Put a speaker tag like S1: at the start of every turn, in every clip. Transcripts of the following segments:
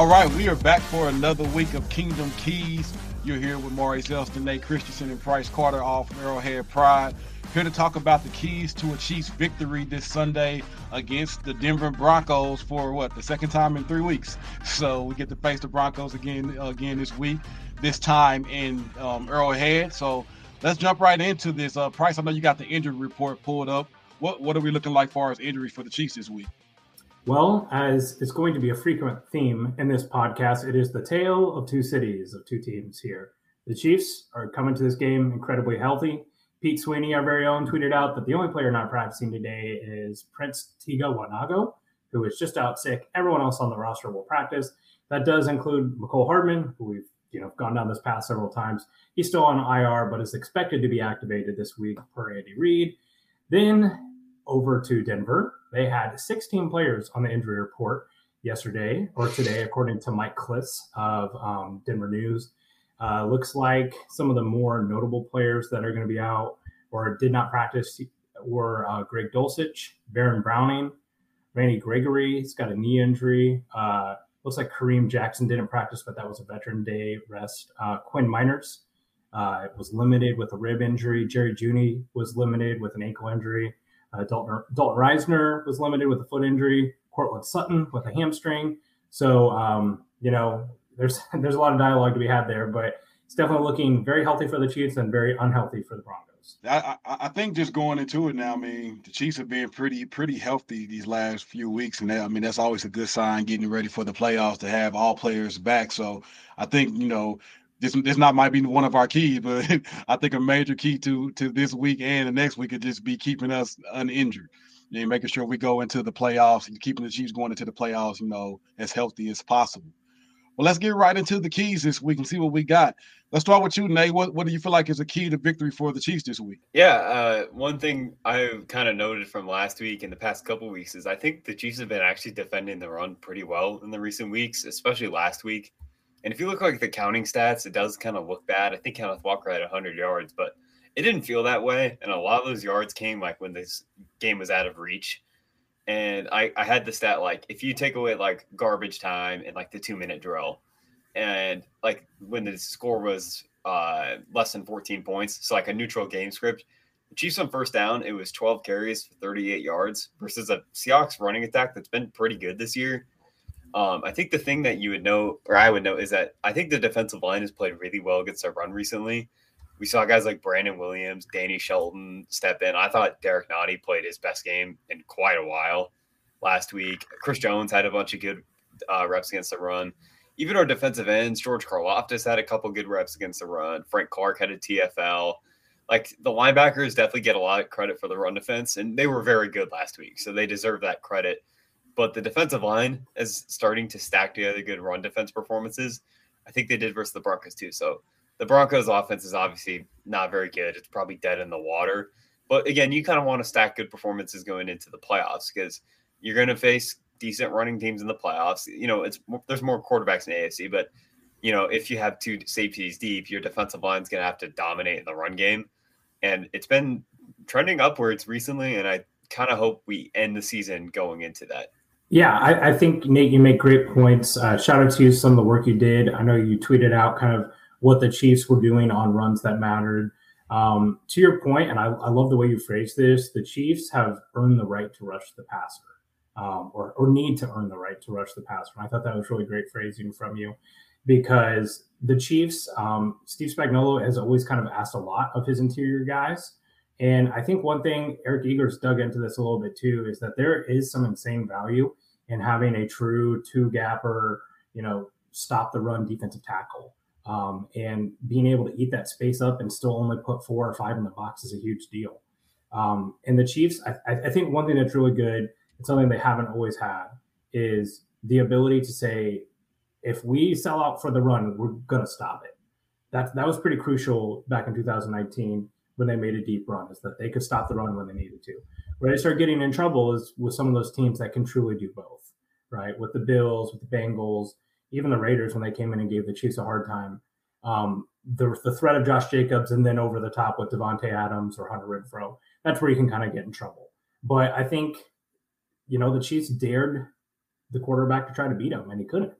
S1: All right, we are back for another week of Kingdom Keys. You're here with Maurice Elston, Nate Christensen, and Price Carter off Arrowhead Pride. Here to talk about the keys to a Chiefs victory this Sunday against the Denver Broncos for what the second time in three weeks. So we get to face the Broncos again again this week. This time in um, Arrowhead. So let's jump right into this. Uh, Price, I know you got the injury report pulled up. What what are we looking like far as injuries for the Chiefs this week?
S2: Well, as is going to be a frequent theme in this podcast, it is the tale of two cities, of two teams here. The Chiefs are coming to this game incredibly healthy. Pete Sweeney, our very own, tweeted out that the only player not practicing today is Prince Tega Wanogho, who is just out sick. Everyone else on the roster will practice. That does include Mecole Hardman, who we've you know gone down this path several times. He's still on IR, but is expected to be activated this week per Andy Reid. Then over to Denver. They had 16 players on the injury report yesterday or today, according to Mike Klis of um, Denver News. Uh, looks like some of the more notable players that are going to be out or did not practice were uh, Greg Dulcich, Baron Browning, Randy Gregory. He's got a knee injury. Uh, looks like Kareem Jackson didn't practice, but that was a Veteran Day rest. Uh, Quinn Meinerz uh, was limited with a rib injury. Jerry Jeudy was limited with an ankle injury. Uh, Dalton, Dalton Risner was limited with a foot injury. Courtland Sutton with a hamstring. So um, you know, there's there's a lot of dialogue to be had there, but it's definitely looking very healthy for the Chiefs and very unhealthy for the Broncos.
S1: I, I, I think just going into it now, I mean, the Chiefs have been pretty pretty healthy these last few weeks, and that, I mean that's always a good sign getting ready for the playoffs to have all players back. So I think you know this this not might be one of our keys, but I think a major key to to this week and the next week could just be keeping us uninjured. You know, making sure we go into the playoffs and keeping the Chiefs going into the playoffs, you know, as healthy as possible. Well, let's get right into the keys this week and see what we got. Let's start with you, Nate. What, what do you feel like is a key to victory for the Chiefs this week?
S3: Yeah, uh, one thing I've kind of noted from last week and the past couple weeks is I think the Chiefs have been actually defending the run pretty well in the recent weeks, especially last week. And if you look like the counting stats, it does kind of look bad. I think Kenneth Walker had 100 yards, but it didn't feel that way. And a lot of those yards came like when this game was out of reach. And I, I had the stat like if you take away like garbage time and like the two minute drill, and like when the score was uh, less than 14 points, so like a neutral game script, Chiefs on first down, it was 12 carries for 38 yards versus a Seahawks running attack that's been pretty good this year. Um, I think the thing that you would know, or I would know, is that I think the defensive line has played really well against our run recently. We saw guys like Brandon Williams, Danny Shelton step in. I thought Derek Nnadi played his best game in quite a while last week. Chris Jones had a bunch of good uh, reps against the run. Even our defensive ends, George Karlaftis had a couple good reps against the run. Frank Clark had a TFL. Like the linebackers definitely get a lot of credit for the run defense, and they were very good last week, so they deserve that credit but the defensive line is starting to stack together good run defense performances. I think they did versus the Broncos too. So the Broncos offense is obviously not very good. It's probably dead in the water. But again, you kind of want to stack good performances going into the playoffs because you're going to face decent running teams in the playoffs. You know, it's there's more quarterbacks in AFC, but you know, if you have two safeties deep, your defensive line's going to have to dominate in the run game. And it's been trending upwards recently, and I kind of hope we end the season going into that.
S2: Yeah, I, I think Nate, you make great points. Uh, shout out to you some of the work you did. I know you tweeted out kind of what the Chiefs were doing on runs that mattered. Um, to your point, and I, I, love the way you phrased this, the Chiefs have earned the right to rush the passer, um, or, or need to earn the right to rush the passer. And I thought that was really great phrasing from you because the Chiefs, um, Steve Spagnuolo has always kind of asked a lot of his interior guys. And I think one thing Eric Eager's dug into this a little bit too is that there is some insane value in having a true two gapper, you know, stop the run defensive tackle. Um, and being able to eat that space up and still only put four or five in the box is a huge deal. Um, and the Chiefs, I, I, think one thing that's really good and something they haven't always had is the ability to say, if we sell out for the run, we're going to stop it. That, that was pretty crucial back in 2019 when they made a deep run, is that they could stop the run when they needed to. Where they start getting in trouble is with some of those teams that can truly do both, right? With the Bills, with the Bengals, even the Raiders when they came in and gave the Chiefs a hard time. Um, the, the threat of Josh Jacobs and then over the top with Davante Adams or Hunter Renfrow, that's where you can kind of get in trouble. But I think, you know, the Chiefs dared the quarterback to try to beat him and he couldn't.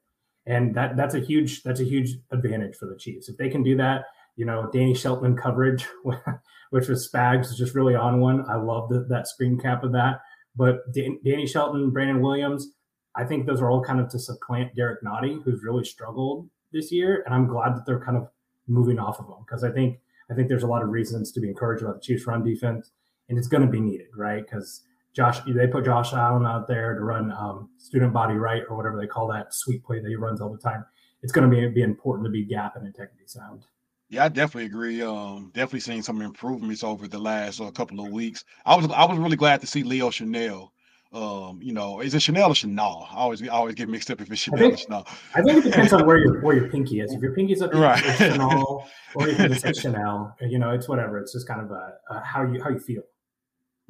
S2: And that that's a huge that's a huge advantage for the Chiefs. If they can do that, you know, Danny Shelton coverage, which was Spags, just really on one. I love that screen cap of that. But Danny Shelton, Brandon Williams, I think those are all kind of to supplant Derek Nnadi, who's really struggled this year, and I'm glad that they're kind of moving off of him because I think I think there's a lot of reasons to be encouraged about the Chiefs' run defense, and it's going to be needed, right? Because Josh, they put Josh Allen out there to run um, student body right or whatever they call that sweep play that he runs all the time. It's going to be be important to be gap and integrity sound.
S1: Yeah, I definitely agree. Um, definitely seeing some improvements over the last uh, couple of weeks. I was I was really glad to see Leo Chenal. um, you know, is it Chanel or Chanel? I always I always get mixed up if it's Chanel
S2: think,
S1: or Chanel.
S2: I think it depends on where your where your pinky is. If your pinky's up, right. Chanel, or if it's Chanel, you know, it's whatever. It's just kind of a, a how you how you feel.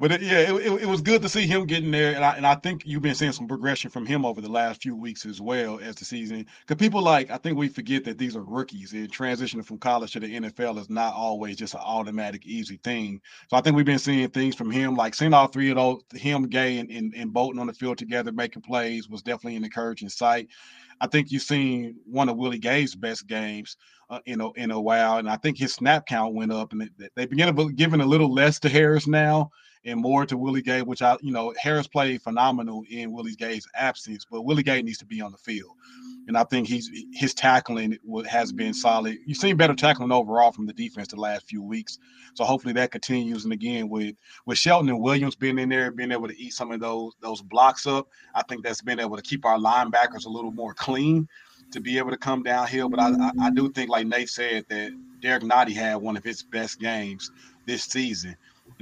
S1: But it, yeah, it, it, it, was good to see him getting there, and I and I think you've been seeing some progression from him over the last few weeks as well as the season. Because people like I think we forget that these are rookies, and transitioning from college to the NFL is not always just an automatic easy thing. So I think we've been seeing things from him, like seeing all three of those, him, Gay, and, and, and Bolton on the field together making plays was definitely an encouraging sight. I think you've seen one of Willie Gay's best games uh, in a in a while, and I think his snap count went up, and they, they begin to giving a little less to Harris now and more to Willie Gay, which I, you know, Harris played phenomenal in Willie Gay's absence, but Willie Gay needs to be on the field. And I think he's his tackling has been solid. You've seen better tackling overall from the defense the last few weeks, so hopefully that continues. And again, with with Shelton and Williams being in there, being able to eat some of those those blocks up, I think that's been able to keep our linebackers a little more clean to be able to come downhill. But I, I, I do think, like Nate said, that Derek Nnadi had one of his best games this season.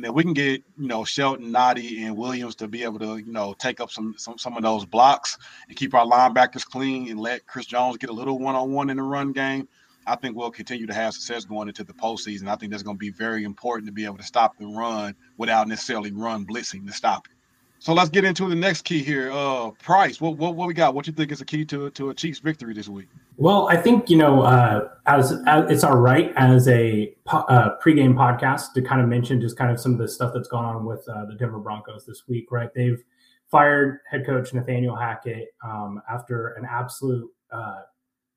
S1: And we can get, you know, Shelton, Nnadi, and Williams to be able to, you know, take up some some some of those blocks and keep our linebackers clean and let Chris Jones get a little one-on-one in the run game, I think we'll continue to have success going into the postseason. I think that's going to be very important to be able to stop the run without necessarily run blitzing to stop it. So let's get into the next key here. Uh, Price, what, what what we got? What you think is the key to to a Chiefs victory this week?
S2: Well, I think you know, uh, as, as, it's our right as a uh, pregame podcast to kind of mention just kind of some of the stuff that's gone on with uh, the Denver Broncos this week. Right, they've fired head coach Nathaniel Hackett um, after an absolute uh,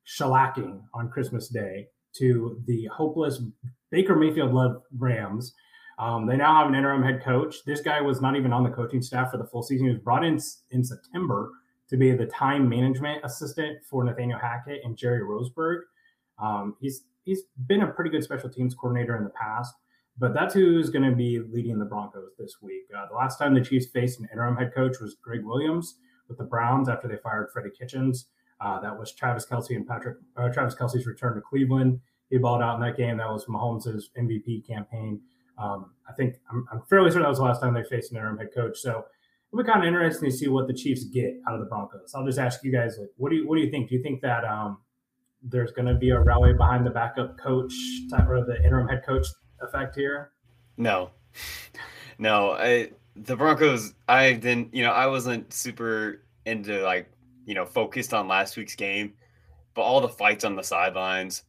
S2: shellacking on Christmas Day to the hopeless Baker Mayfield led Rams um, they now have an interim head coach. This guy was not even on the coaching staff for the full season. He was brought in in September to be the time management assistant for Nathaniel Hackett and Jerry Rosburg. Um, he's he's been a pretty good special teams coordinator in the past, but that's who's going to be leading the Broncos this week. Uh, the last time the Chiefs faced an interim head coach was Gregg Williams with the Browns after they fired Freddie Kitchens. Uh, that was Travis Kelce and Patrick uh, Travis Kelce's return to Cleveland. He balled out in that game. That was Mahomes' MVP campaign. Um, I think I'm, I'm, fairly certain that was the last time they faced an interim head coach. So it'll be kind of interesting to see what the Chiefs get out of the Broncos. I'll just ask you guys, like, what do you what do you think? Do you think that um, there's going to be a rally behind the backup coach type, or the interim head coach effect here?
S3: No, no. I, the Broncos, I didn't. You know, I wasn't super into like you know focused on last week's game, but all the fights on the sidelines,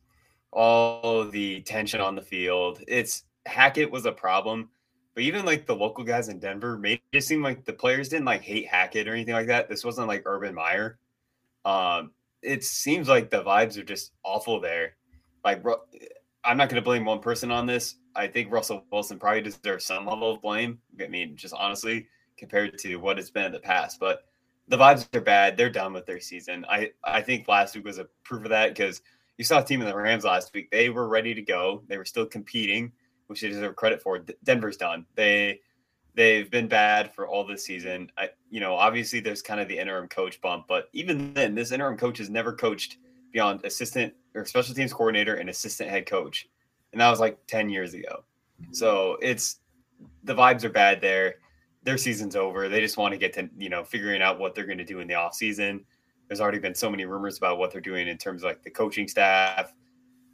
S3: all the tension on the field, it's Hackett was a problem, but even like the local guys in Denver made it seem like the players didn't like hate Hackett or anything like that. This wasn't like Urban Meyer. Um, it seems like the vibes are just awful there. Like, I'm not going to blame one person on this. I think Russell Wilson probably deserves some level of blame. I mean, just honestly, compared to what it's been in the past. But the vibes are bad. They're done with their season. I, I think last week was a proof of that because you saw a team in the Rams last week. They were ready to go. They were still competing, which they deserve credit for. Denver's done. They they've been bad for all this season. I, you know, obviously there's kind of the interim coach bump, but even then, this interim coach has never coached beyond assistant or special teams coordinator and assistant head coach, and that was like ten years ago. So it's the vibes are bad there. Their season's over. They just want to get to you know figuring out what they're going to do in the off season. There's already been so many rumors about what they're doing in terms of like the coaching staff.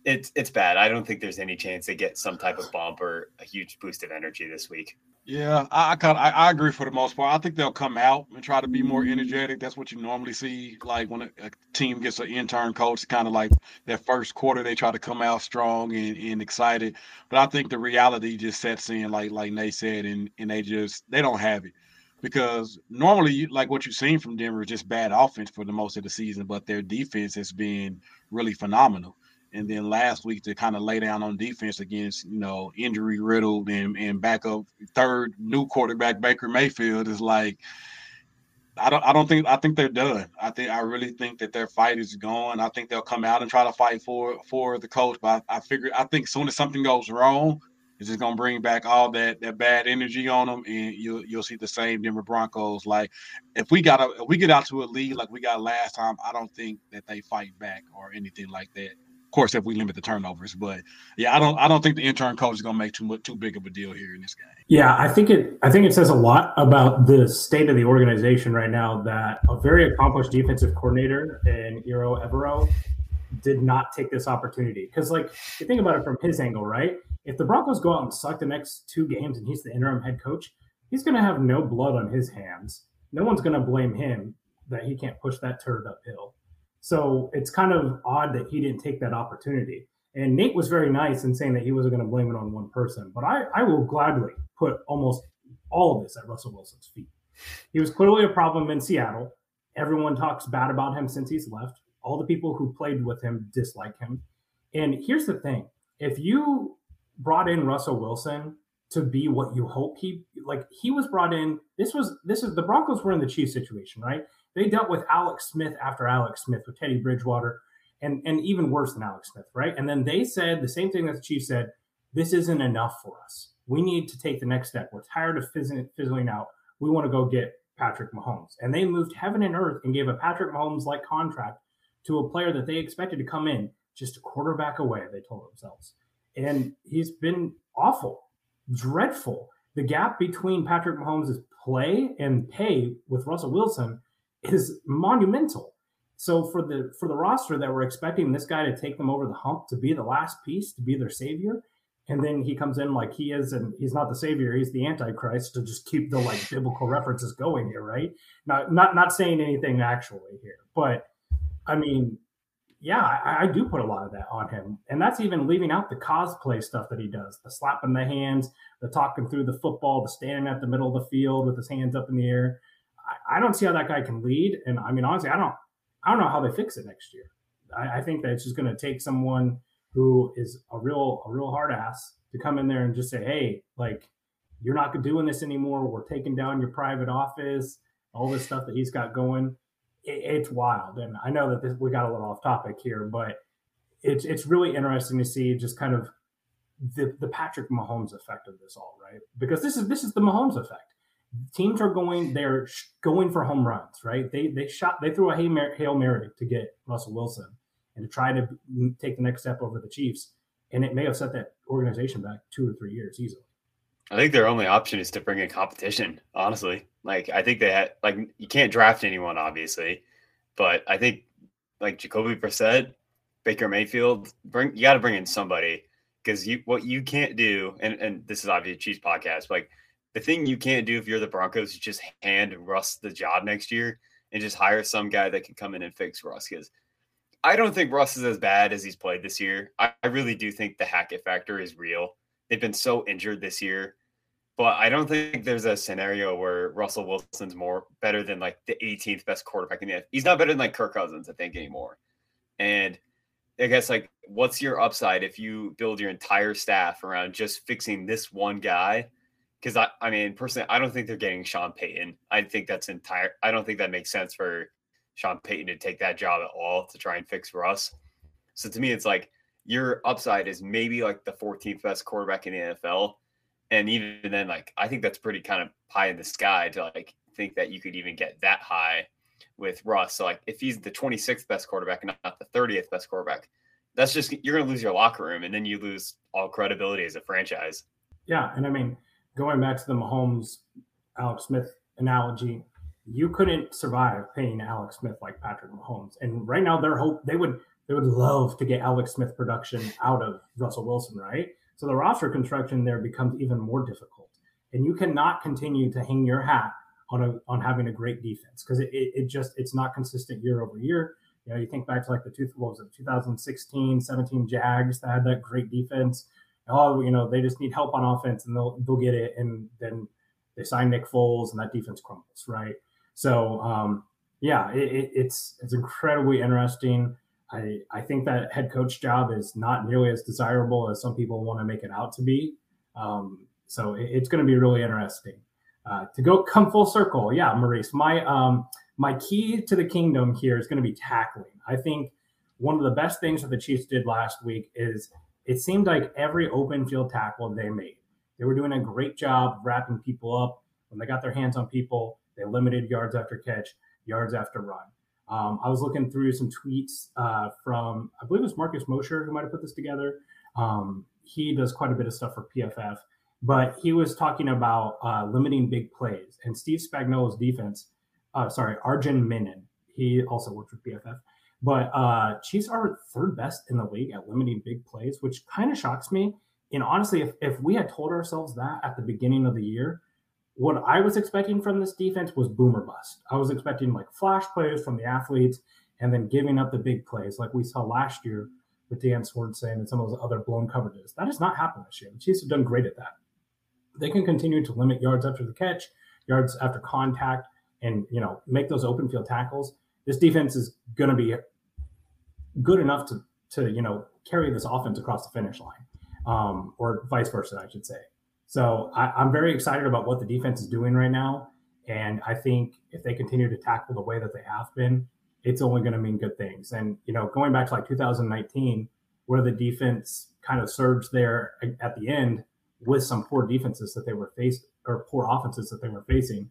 S3: It's it's bad. I don't think there's any chance they get some type of bump or a huge boost of energy this week.
S1: Yeah, I, I kind I, I, agree for the most part. I think they'll come out and try to be more energetic. That's what you normally see. Like when a, a team gets an intern coach, kind of like that first quarter, they try to come out strong and, and excited. But I think the reality just sets in, like like Nate said, and and they just they don't have it because normally, like what you've seen from Denver, is just bad offense for the most of the season, but their defense has been really phenomenal and then last week to kind of lay down on defense against you know injury riddled and and backup third new quarterback Baker Mayfield is like I don't I don't think I think they're done. I think I really think that their fight is gone. I think they'll come out and try to fight for for the coach, but I, I figure I think soon as something goes wrong, it's just gonna bring back all that that bad energy on them, and you'll you'll see the same Denver Broncos. Like if we got a if we get out to a lead like we got last time, I don't think that they fight back or anything like that. Of course, if we limit the turnovers, but yeah, I don't I don't think the intern coach is going to make too much too big of a deal here in this game.
S2: Yeah, I think it I think it says a lot about the state of the organization right now that a very accomplished defensive coordinator in Ejiro Evero did not take this opportunity because like you think about it from his angle, right? If the Broncos go out and suck the next two games and he's the interim head coach, he's going to have no blood on his hands. No one's going to blame him that he can't push that turd uphill. So it's kind of odd that he didn't take that opportunity. And Nate was very nice in saying that he wasn't going to blame it on one person. But I, I will gladly put almost all of this at Russell Wilson's feet. He was clearly a problem in Seattle. Everyone talks bad about him since he's left. All the people who played with him dislike him. And here's the thing if you brought in Russell Wilson to be what you hope he like he was brought in this was this is the broncos were in the chiefs situation right they dealt with Alex Smith after Alex Smith with Teddy Bridgewater, and and even worse than Alex Smith, right? And then they said the same thing that the Chiefs said: this isn't enough for us. We need to take the next step. We're tired of fizzling, fizzling out. We want to go get Patrick Mahomes. And they moved heaven and earth and gave a Patrick Mahomes like contract to a player that they expected to come in just a quarterback away, they told themselves. And he's been awful, dreadful. The gap between Patrick Mahomes' play and pay with Russell Wilson is monumental. So for the for the roster that we're expecting this guy to take them over the hump to be the last piece, to be their savior, and then he comes in like he is, and he's not the savior, he's the antichrist to just keep the like biblical references going here, right? Not not not saying anything actually here, but I mean, yeah, I, I do put a lot of that on him, and that's even leaving out the cosplay stuff that he does, the slapping the hands, the talking through the football, the standing at the middle of the field with his hands up in the air. I, don't see how that guy can lead. And I mean, honestly, I don't, I don't know how they fix it next year. I, I think that it's just going to take someone who is a real, a real hard ass to come in there and just say, hey, like, you're not doing this anymore. We're taking down your private office, all this stuff that he's got going. It, it's wild. And I know that this, we got a little off topic here, but it's it's really interesting to see just kind of the the Patrick Mahomes effect of this all, right? Because this is this is the Mahomes effect teams are going they're going for home runs right? They they shot they threw a hail mary to get russell wilson and to try to take the next step over the chiefs and it may have set that organization back two or three years easily.
S3: I think their only option is to bring in competition honestly. Like i think they had like you can't draft anyone obviously but i think like jacoby brissett baker mayfield bring you got to bring in somebody because you what you can't do and and this is obviously a chiefs podcast like the thing you can't do if you're the Broncos is just hand Russ the job next year and just hire some guy that can come in and fix Russ. Because I don't think Russ is as bad as he's played this year. I, I really do think the Hackett factor is real. They've been so injured this year. but I don't think there's a scenario where Russell Wilson's more better than like the 18th best quarterback in the. He's not better than like Kirk Cousins, I think, anymore. And I guess like, what's your upside if you build your entire staff around just fixing this one guy? Because I, I mean, personally, I don't think they're getting Sean Payton. I think that's entire. I don't think that makes sense for Sean Payton to take that job at all to try and fix Russ. So to me, it's like your upside is maybe like the 14th best quarterback in the NFL and even then, like I think that's pretty kind of high in the sky to like think that you could even get that high with Russ. So like if he's the 26th best quarterback and not the 30th best quarterback, that's just you're going to lose your locker room and then you lose all credibility as a franchise.
S2: Yeah, and I mean going back to the Mahomes Alex Smith analogy, you couldn't survive paying Alex Smith like Patrick Mahomes. And right now they're hope they would they would love to get Alex Smith production out of Russell Wilson, right? So the roster construction there becomes even more difficult. And you cannot continue to hang your hat on a, on having a great defense because it, it, it, just it's not consistent year over year. You know, you think back to like the two what was it, 2016, 17 Jags that had that great defense. Oh, you know, they just need help on offense and they'll they'll get it. And then they sign Nick Foles and that defense crumbles, right? So um, yeah, it, it's it's incredibly interesting. I, I think that head coach job is not nearly as desirable as some people want to make it out to be. Um, so it, it's going to be really interesting. Uh, to go come full circle, yeah, Maurice, my um, my key to the kingdom here is going to be tackling. I think one of the best things that the Chiefs did last week is it seemed like every open field tackle they made, they were doing a great job wrapping people up. When they got their hands on people, they limited yards after catch, yards after run. Um, I was looking through some tweets uh, from, I believe it was Marcus Mosher who might have put this together. Um, he does quite a bit of stuff for PFF, but he was talking about uh, limiting big plays. And Steve Spagnuolo's defense, uh, sorry, Arjun Menon, he also worked with PFF. But uh, Chiefs are third best in the league at limiting big plays, which kind of shocks me. And honestly, if, if we had told ourselves that at the beginning of the year, what I was expecting from this defense was boomer bust. I was expecting like flash plays from the athletes and then giving up the big plays like we saw last year with Dan Sorensen and some of those other blown coverages. That has not happened this year. The Chiefs have done great at that. They can continue to limit yards after the catch, yards after contact, and you know make those open field tackles. This defense is going to be good enough to to you know carry this offense across the finish line, um, or vice versa, I should say. So I, I'm very excited about what the defense is doing right now. And I think if they continue to tackle the way that they have been, it's only going to mean good things. And, you know, going back to like 2019, where the defense kind of surged there at the end with some poor defenses that they were faced or poor offenses that they were facing,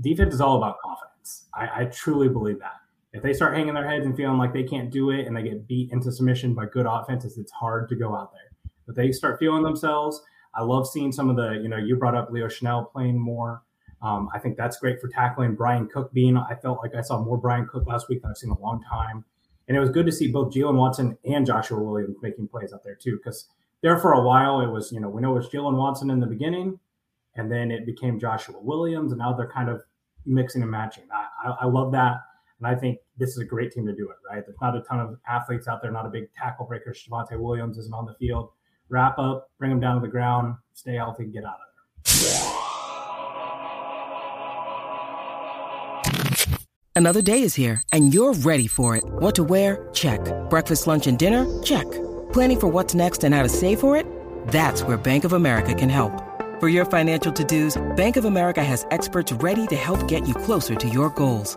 S2: defense is all about confidence. I, I truly believe that. If they start hanging their heads and feeling like they can't do it and they get beat into submission by good offenses, it's hard to go out there. But they start feeling themselves I love seeing some of the, you know, you brought up Leo Chenal playing more. Um, I think that's great for tackling. Brian Cook being, I felt like I saw more Brian Cook last week than I've seen in a long time. And it was good to see both Jaylen Watson and Joshua Williams making plays out there too, because there for a while it was, you know, we know it was Jaylen Watson in the beginning, and then it became Joshua Williams, and now they're kind of mixing and matching. I, I, I love that. And I think this is a great team to do it, right? There's not a ton of athletes out there, not a big tackle breaker. Javonte Williams isn't on the field wrap up, bring them down to the ground, stay healthy, and get out of there.
S4: Another day is here, and you're ready for it. What to wear? Check. Breakfast, lunch, and dinner? Check. Planning for what's next and how to save for it? That's where Bank of America can help. For your financial to-dos, Bank of America has experts ready to help get you closer to your goals.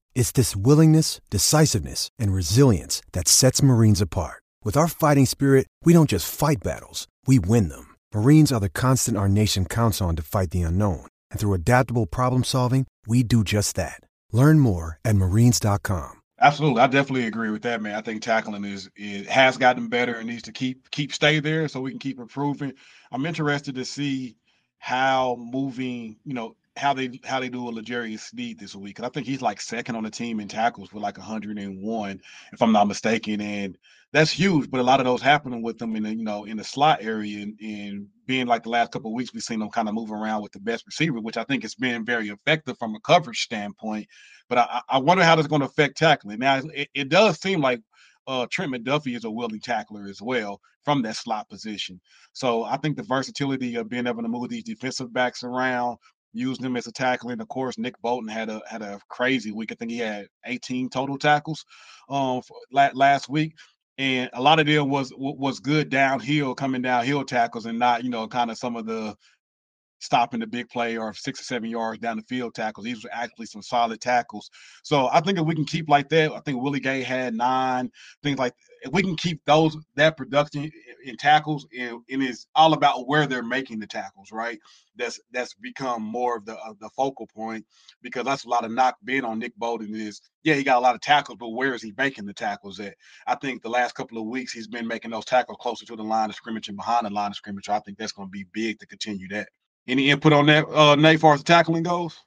S5: It's this willingness, decisiveness, and resilience that sets Marines apart. With our fighting spirit, we don't just fight battles, we win them. Marines are the constant our nation counts on to fight the unknown. And through adaptable problem solving, we do just that. Learn more at marines.com.
S1: Absolutely. I definitely agree with that, man. I think tackling is it has gotten better and needs to keep keep stay there so we can keep improving. I'm interested to see how moving, you know, how they how they do a L'Jarius Sneed this week. Cause I think he's like second on the team in tackles with like 101, if I'm not mistaken. And that's huge. But a lot of those happening with them in the, you know, in the slot area and, and being like the last couple of weeks, we've seen them kind of move around with the best receiver, which I think has been very effective from a coverage standpoint. But I, I wonder how that's going to affect tackling. Now it, it does seem like uh, Trent McDuffie is a willing tackler as well from that slot position. So I think the versatility of being able to move these defensive backs around, using him as a tackler. And of course, Nick Bolton had a had a crazy week. I think he had 18 total tackles um last week. And a lot of them was was good downhill, coming downhill tackles, and not you know kind of some of the stopping the big play or six or seven yards down the field tackles. These were actually some solid tackles. So I think if we can keep like that, I think Willie Gay had nine things like. If we can keep those that production in tackles, and, and it's all about where they're making the tackles, right? That's that's become more of the of the focal point because that's a lot of knock being on Nick Bolton is yeah he got a lot of tackles, but where is he making the tackles at? I think the last couple of weeks he's been making those tackles closer to the line of scrimmage and behind the line of scrimmage. I think that's going to be big to continue that. Any input on that, uh, Nate, far as tackling goes?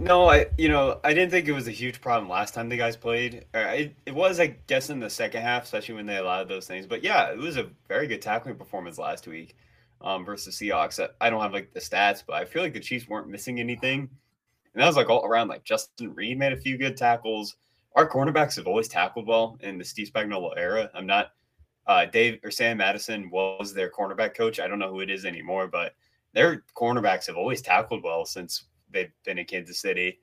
S3: No, I you know I didn't think it was a huge problem last time the guys played. It, it was, I guess, in the second half, especially when they allowed those things. But yeah, it was a very good tackling performance last week um, versus Seahawks. I, I don't have like the stats, but I feel like the Chiefs weren't missing anything, and that was like all around. Like Justin Reid made a few good tackles. Our cornerbacks have always tackled well in the Steve Spagnuolo era. I'm not uh, Dave or Sam Madison was their cornerback coach. I don't know who it is anymore, but their cornerbacks have always tackled well since they've been in Kansas City.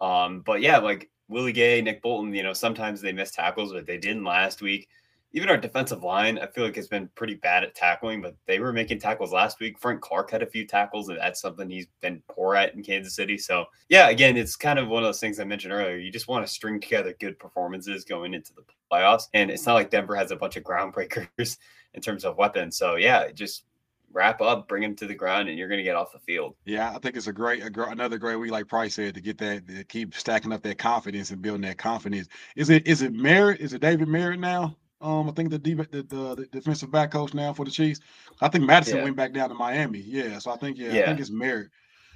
S3: Um, but yeah, like Willie Gay, Nick Bolton, you know, sometimes they miss tackles, but they didn't last week. Even our defensive line, I feel like has been pretty bad at tackling, but they were making tackles last week. Frank Clark had a few tackles, and that's something he's been poor at in Kansas City. So, yeah, again, it's kind of one of those things I mentioned earlier. You just want to string together good performances going into the playoffs. And it's not like Denver has a bunch of groundbreakers in terms of weapons. So, yeah, just wrap up, bring him to the ground, and you're going to get off the field.
S1: Yeah, I think it's a great, a, another great week, like Price said, to get that, to keep stacking up that confidence and building that confidence. Is it, is it Merritt? Is it David Merritt now? Um, I think the, the, the, the defensive back coach now for the Chiefs. I think Madison yeah. went back down to Miami. Yeah, so I think yeah, yeah. I think it's Merritt.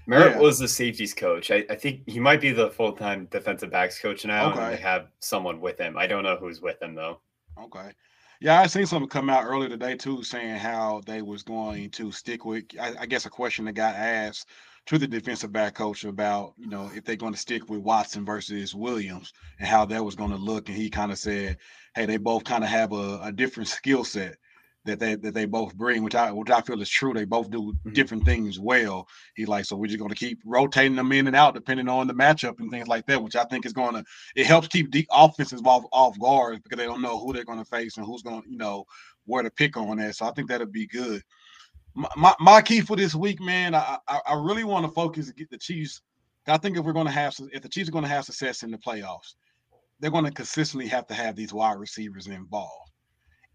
S3: Merritt yeah. was the safeties coach. I, I, think he might be the full time defensive backs coach now. Okay. And they have someone with him. I don't know who's with him though.
S1: Okay. Yeah, I seen something come out earlier today too, saying how they was going to stick with. I, I, guess a question that got asked to the defensive back coach about, you know, if they're going to stick with Watson versus Williams and how that was going to look, and he kind of said, "Hey, they both kind of have a, a different skill set." That they that they both bring, which I which I feel is true. They both do mm-hmm. different things well. He's like, so we're just going to keep rotating them in and out depending on the matchup and things like that, which I think is going to it helps keep the offenses off off guards because they don't know who they're going to face and who's going to you know where to pick on that. So I think that'll be good. My, my, my key for this week, man, I I, I really want to focus and get the Chiefs. I think if we're going to have if the Chiefs are going to have success in the playoffs, they're going to consistently have to have these wide receivers involved.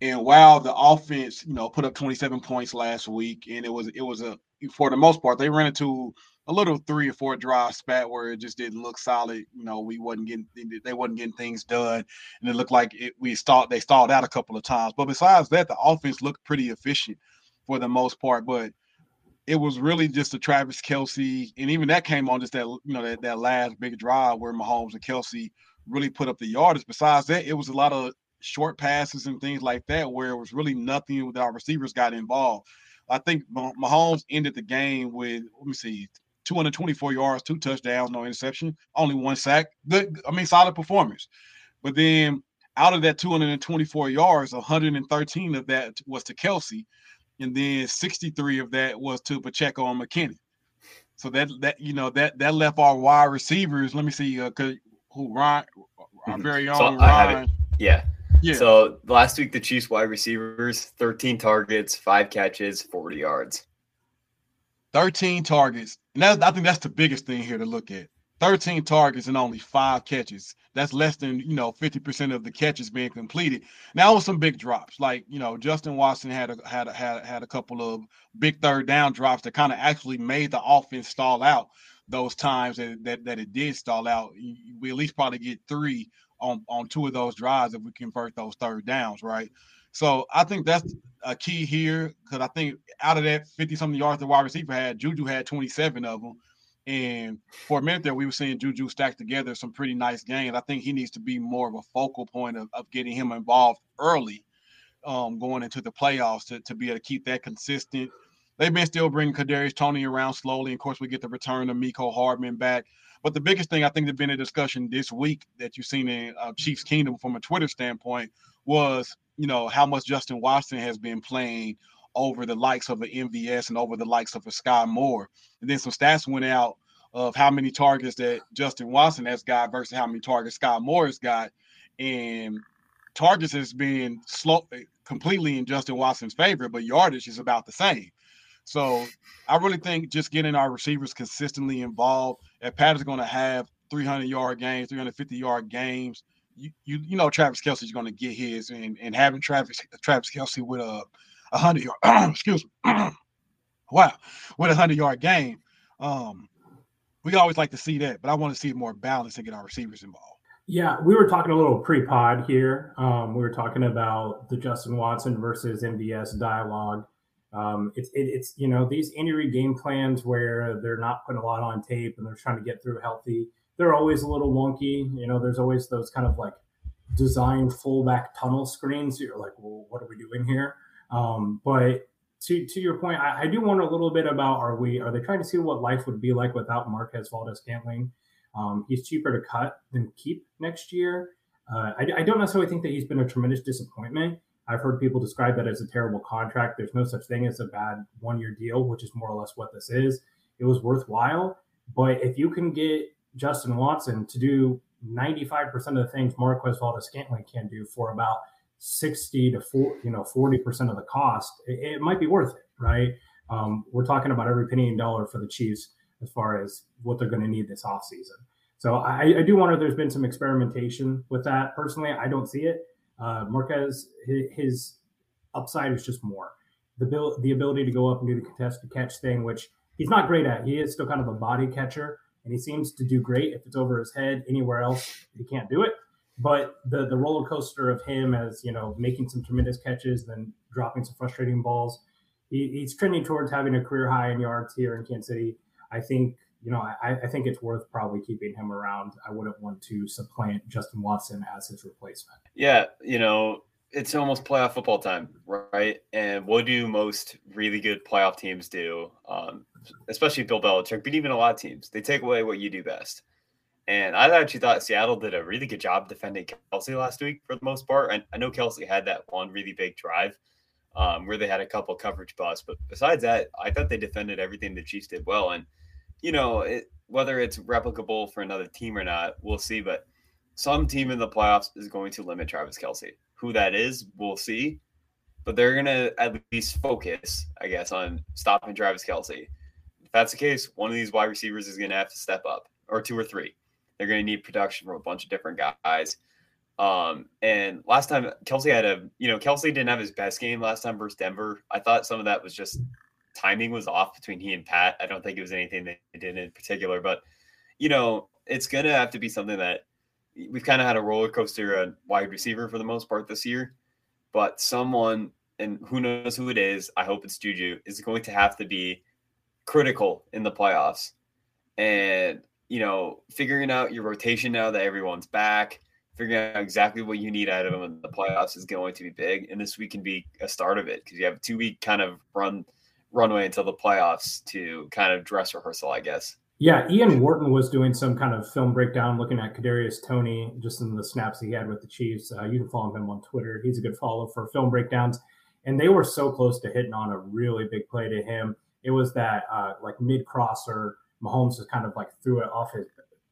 S1: And while the offense, you know, put up 27 points last week, and it was it was a for the most part they ran into a little three or four drive spat where it just didn't look solid. You know, we wasn't getting they wasn't getting things done, and it looked like it, we stalled they stalled out a couple of times. But besides that, the offense looked pretty efficient for the most part. But it was really just the Travis Kelce, and even that came on just that you know that, that last big drive where Mahomes and Kelce really put up the yardage. Besides that, it was a lot of short passes and things like that, where it was really nothing with our receivers got involved. I think Mahomes ended the game with let me see, 224 yards, two touchdowns, no interception, only one sack. Good, I mean, solid performance. But then out of that 224 yards, 113 of that was to Kelce, and then 63 of that was to Pacheco and McKinnon. So that that you know that that left our wide receivers. Let me see, uh, who Ryan, our mm-hmm. very own so Ryan.
S3: Yeah. Yeah. So last week, the Chiefs wide receivers, 13 targets, five catches, 40 yards.
S1: 13 targets. And that, I think that's the biggest thing here to look at. 13 targets and only five catches. That's less than, you know, 50% of the catches being completed. Now with some big drops. Like, you know, Justin Watson had a had a, had, had a couple of big third down drops that kind of actually made the offense stall out those times that, that, that it did stall out. We at least probably get three on on two of those drives if we convert those third downs, right? So I think that's a key here because I think out of that 50 something yards the wide receiver had, Juju had 27 of them. And for a minute there, we were seeing Juju stack together some pretty nice games. I think he needs to be more of a focal point of, of getting him involved early um, going into the playoffs to, to be able to keep that consistent. They've been still bringing Kadarius Toney around slowly. Of course, we get the return of Mecole Hardman back. But the biggest thing I think that's been a discussion this week that you've seen in uh, Chiefs Kingdom from a Twitter standpoint was, you know, how much Justin Watson has been playing over the likes of an MVS and over the likes of a Skyy Moore. And then some stats went out of how many targets that Justin Watson has got versus how many targets Skyy Moore has got. And targets has been slow completely in Justin Watson's favor, but yardage is about the same. So I really think just getting our receivers consistently involved. If Pat is going to have 300 yard games, 350 yard games, you you, you know Travis Kelce's going to get his, and and having Travis Travis Kelce with a a hundred yard, excuse me, wow, with a hundred yard game, um, we always like to see that, but I want to see more balance and get our receivers involved.
S2: Yeah, we were talking a little pre-pod here. Um, we were talking about the Justin Watson versus MVS dialogue. Um, it's it, it's you know these injury game plans where they're not putting a lot on tape and they're trying to get through healthy. They're always a little wonky. You know, there's always those kind of like designed fullback tunnel screens. You're like, well, what are we doing here? Um, but to to your point, I, I, do wonder a little bit about are we are they trying to see what life would be like without Marquez Valdes-Scantling? Um, he's cheaper to cut than keep next year. Uh, I, I, don't necessarily think that he's been a tremendous disappointment. I've heard people describe that as a terrible contract. There's no such thing as a bad one year deal, which is more or less what this is. It was worthwhile. But if you can get Justin Watson to do 95% of the things Marquez Valdes-Scantling can do for about 60 to 4 you know 40% of the cost it, it might be worth it right um, we're talking about every penny and dollar for the chiefs as far as what they're going to need this offseason so I, I, do wonder there's been some experimentation with that personally i don't see it uh, marquez his, upside is just more. The, the ability to go up and do the contested catch thing which he's not great at. He is still kind of a body catcher and he seems to do great if it's over his head anywhere else. He can't do it. But the the roller coaster of him as you know making some tremendous catches, then dropping some frustrating balls, he, he's trending towards having a career high in yards here in Kansas City. I think you know I, I think it's worth probably keeping him around. I wouldn't want to supplant Justin Watson as his replacement.
S3: Yeah, you know it's almost playoff football time, right? And what do most really good playoff teams do? Um, especially Bill Belichick, but even a lot of teams, they take away what you do best. And I actually thought Seattle did a really good job defending Kelce last week for the most part. And I know Kelce had that one really big drive um, where they had a couple coverage busts, but besides that, I thought they defended everything the Chiefs did well. And you know, it, whether it's replicable for another team or not, we'll see. But some team in the playoffs is going to limit Travis Kelce. Who that is, we'll see. But they're going to at least focus, I guess, on stopping Travis Kelce. If that's the case, one of these wide receivers is going to have to step up, or two or three. They're going to need production from a bunch of different guys. Um, and last time Kelce had a, you know, Kelce didn't have his best game last time versus Denver. I thought some of that was just timing was off between he and Pat. I don't think it was anything they did in particular, but you know, it's gonna have to be something that we've kind of had a roller coaster at wide receiver for the most part this year. But someone, and who knows who it is, I hope it's Juju, is going to have to be critical in the playoffs. And you know, figuring out your rotation now that everyone's back, figuring out exactly what you need out of them in the playoffs is going to be big. And this week can be a start of it because you have a two week kind of run runway until the playoffs to kind of dress rehearsal, I guess.
S2: Yeah, Ian Wharton was doing some kind of film breakdown looking at Kadarius Toney just in the snaps he had with the Chiefs. Uh, you can follow him on Twitter. He's a good follow for film breakdowns. And they were so close to hitting on a really big play to him. It was that uh, like mid crosser Mahomes just kind of like threw it off his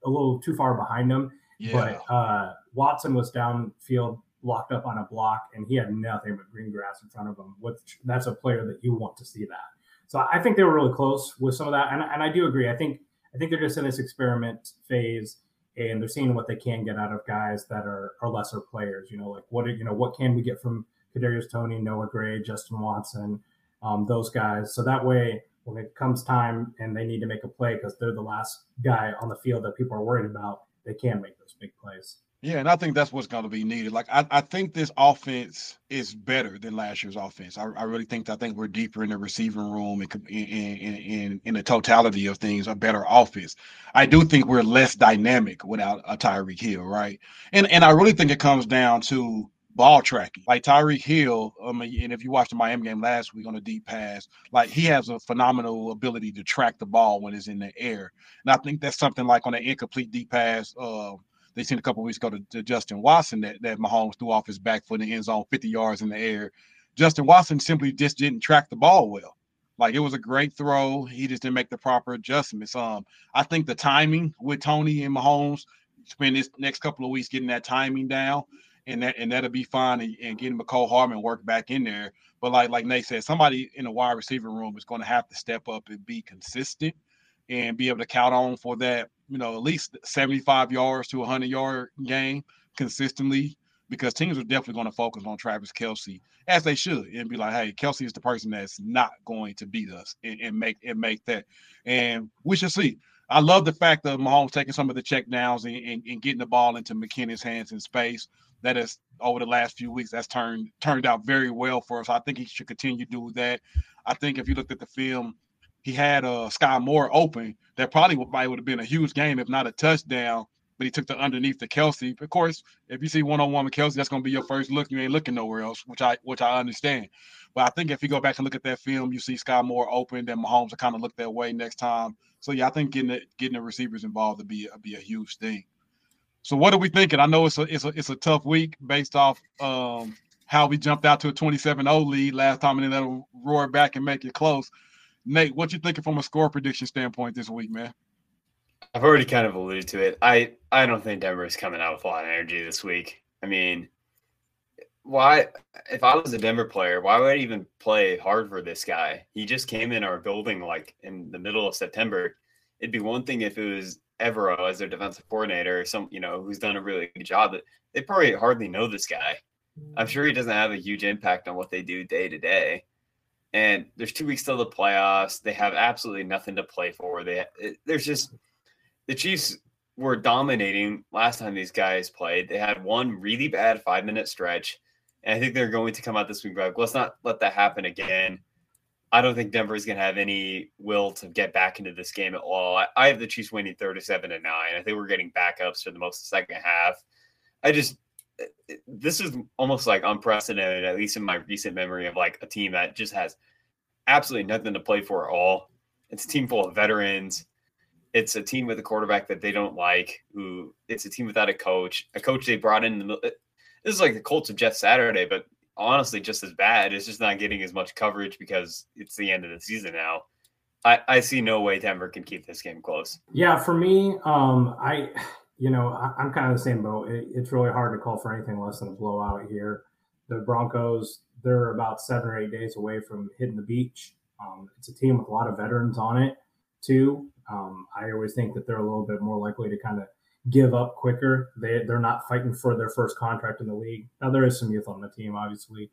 S2: a little too far behind him. Yeah. But uh, Watson was downfield, locked up on a block, and he had nothing but green grass in front of him. Which that's a player that you want to see that. So I think they were really close with some of that, and, and I do agree. I think I think they're just in this experiment phase, and they're seeing what they can get out of guys that are are lesser players. You know, like what you know what can we get from Kadarius Toney, Noah Gray, Justin Watson, um, those guys. So that way when it comes time and they need to make a play because they're the last guy on the field that people are worried about, they can make those big plays.
S1: Yeah, and I think that's what's going to be needed. Like I, I think this offense is better than last year's offense. I, I really think I think we're deeper in the receiving room and in, in, in, in the totality of things, a better offense. I do think we're less dynamic without a Tyreek Hill, right? And and I really think it comes down to ball tracking. Like Tyreek Hill, mean, and if you watched the Miami game last week on a deep pass, like he has a phenomenal ability to track the ball when it's in the air. And I think that's something like on an incomplete deep pass. Uh, they seen a couple weeks ago to, to, Justin Watson that, that Mahomes threw off his back foot in the end zone 50 yards in the air. Justin Watson simply just didn't track the ball well. Like it was a great throw. He just didn't make the proper adjustments. Um, I think the timing with Toney and Mahomes spend this next couple of weeks getting that timing down, and that and that'll be fine. And, and getting Mecole Hardman work back in there. But like like Nate said, somebody in the wide receiver room is going to have to step up and be consistent and be able to count on for that you know, at least 75 yards to 100 yard game consistently because teams are definitely going to focus on Travis Kelce as they should and be like, hey, Kelce is the person that's not going to beat us and, and make and make that. And we should see. I love the fact that Mahomes taking some of the check downs and, and, and, getting the ball into McKinnon's hands in space. That is over the last few weeks, that's turned turned out very well for us. I think he should continue to do that. I think if you looked at the film, he had uh, Skyy Moore open, that probably would, probably would have been a huge game, if not a touchdown. But he took the underneath the Kelce. Of course, if you see one on one with Kelce, that's going to be your first look. You ain't looking nowhere else, which I which I understand. But I think if you go back and look at that film, you see Skyy Moore open, then Mahomes will kind of look that way next time. So yeah, I think getting the, getting the receivers involved would be be a huge thing. So what are we thinking? I know it's a it's a it's a tough week based off um, how we jumped out to a 27-0 lead last time and then that'll roar back and make it close. Nate, what you thinking from a score prediction standpoint this week, man?
S3: I've already kind of alluded to it. I I don't think Denver is coming out with a lot of energy this week. I mean, why? If I was a Denver player, why would I even play hard for this guy? He just came in our building like in the middle of September. It'd be one thing if it was Evero as their defensive coordinator, or some you know who's done a really good job. That they probably hardly know this guy. I'm sure he doesn't have a huge impact on what they do day to day and there's two weeks till the playoffs. They have absolutely nothing to play for. They it, there's just the Chiefs were dominating last time these guys played. They had one really bad five minute stretch, and I think they're going to come out this week. But let's not let that happen again. I don't think Denver is going to have any will to get back into this game at all. I, I have the Chiefs winning 37 to 9. I think we're getting backups for the most second half. I just this is almost like unprecedented, at least in my recent memory of like a team that just has absolutely nothing to play for at all. It's a team full of veterans. It's a team with a quarterback that they don't like. Who it's a team without a coach, a coach they brought in the. This is like the Colts of Jeff Saturday, but honestly, just as bad. It's just not getting as much coverage because it's the end of the season now. I, I see no way Denver can keep this game close.
S2: Yeah, for me, um, I you know, I, am kind of the same boat. It, it's really hard to call for anything less than a blowout here. The Broncos, they're about seven or eight days away from hitting the beach. Um, it's a team with a lot of veterans on it, too. Um, I always think that they're a little bit more likely to kind of give up quicker. They, they're not fighting for their first contract in the league. Now, there is some youth on the team, obviously.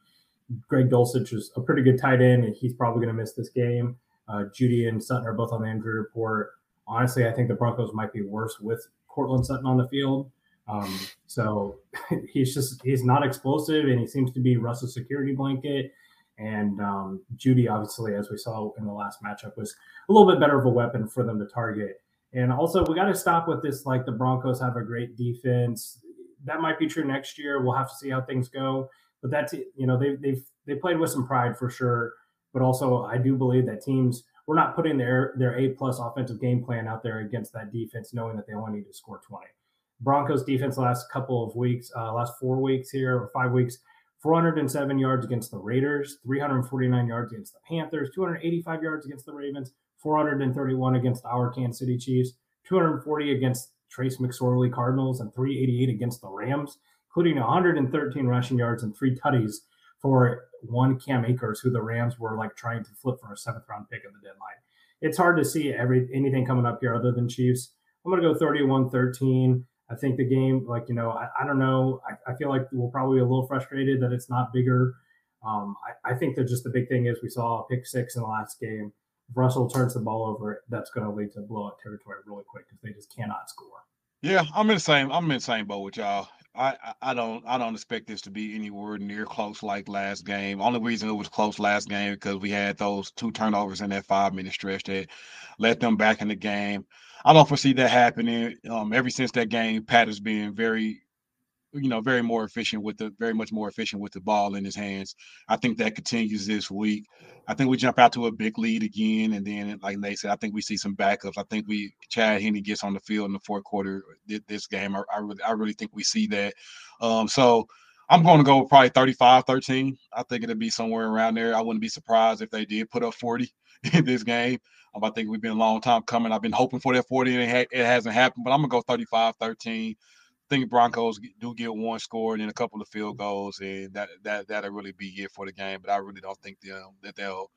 S2: Greg Dulcich is a pretty good tight end, and he's probably going to miss this game. Uh, Jeudy and Sutton are both on the injury report. Honestly, I think the Broncos might be worse with Courtland Sutton on the field. Um, so he's just he's not explosive, and he seems to be Russ's security blanket. And um, Jeudy, obviously, as we saw in the last matchup, was a little bit better of a weapon for them to target. And also, we got to stop with this. Like the Broncos have a great defense. That might be true next year. We'll have to see how things go. But that's you know they've they've they played with some pride for sure. But also, I do believe that teams we're not putting their their A plus offensive game plan out there against that defense, knowing that they only need to score 20. Broncos defense last couple of weeks, uh, last four weeks here or five weeks, 407 yards against the Raiders, 349 yards against the Panthers, 285 yards against the Ravens, 431 against our Kansas City Chiefs, 240 against Trace McSorley Cardinals, and 388 against the Rams, including 113 rushing yards and three tutties for one Cam Akers, who the Rams were like trying to flip for a seventh round pick at the deadline. It's hard to see every anything coming up here other than Chiefs. I'm going to go 31 13. I think the game, like, you know, I, I don't know. I, I, feel like we'll probably be a little frustrated that it's not bigger. Um, I, I, think that just the big thing is we saw a pick six in the last game. If Russell turns the ball over, that's going to lead to blowout territory really quick because they just cannot score.
S1: Yeah, I'm in the same. I'm in the same boat with y'all. I, I don't I don't expect this to be anywhere near close like last game. Only reason it was close last game because we had those two turnovers in that five minute stretch that let them back in the game. I don't foresee that happening. Um, ever since that game, Pat has been very you know, very more efficient with the very much more efficient with the ball in his hands. I think that continues this week. I think we jump out to a big lead again, and then, like they said, I think we see some backups. I think we Chad Henne gets on the field in the fourth quarter this game. I, I really, I really think we see that. Um, so I'm going to go probably 35 13. I think it'll be somewhere around there. I wouldn't be surprised if they did put up 40 in this game. Um, I think we've been a long time coming. I've been hoping for that 40 and it, ha- it hasn't happened, but I'm going to go 35 13 think Broncos do get one score and then a couple of field mm-hmm. goals, and that that that'll really be it for the game. But I really don't think they'll, um, that they'll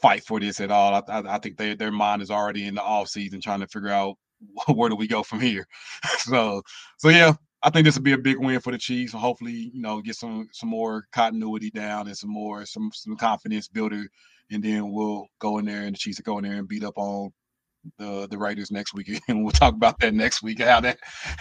S1: fight for this at all. I, I, I think they, their mind is already in the off season trying to figure out where do we go from here. so so yeah, I think this will be a big win for the Chiefs. Hopefully, you know, get some some more continuity down and some more some some confidence builder, and then we'll go in there and the Chiefs will go in there and beat up on the the Raiders next week, and we'll talk about that next week. How that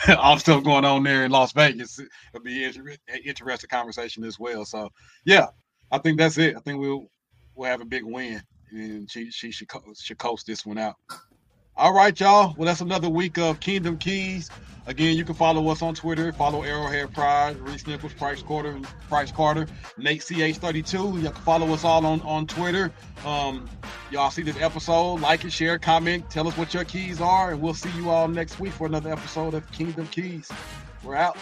S1: all stuff going on there in Las Vegas. It'll be an interesting conversation as well. So yeah, I think that's it. I think we'll we'll have a big win, and she she should should coast this one out. All right, y'all. Well, that's another week of Kingdom Keys. Again, you can follow us on Twitter. Follow Arrowhead Pride, Reese Nichols, Price Carter, Price Carter, Nate CH32. You can follow us all on, on Twitter. Um, y'all see this episode, like it, share, comment, tell us what your keys are, and we'll see you all next week for another episode of Kingdom Keys. We're out.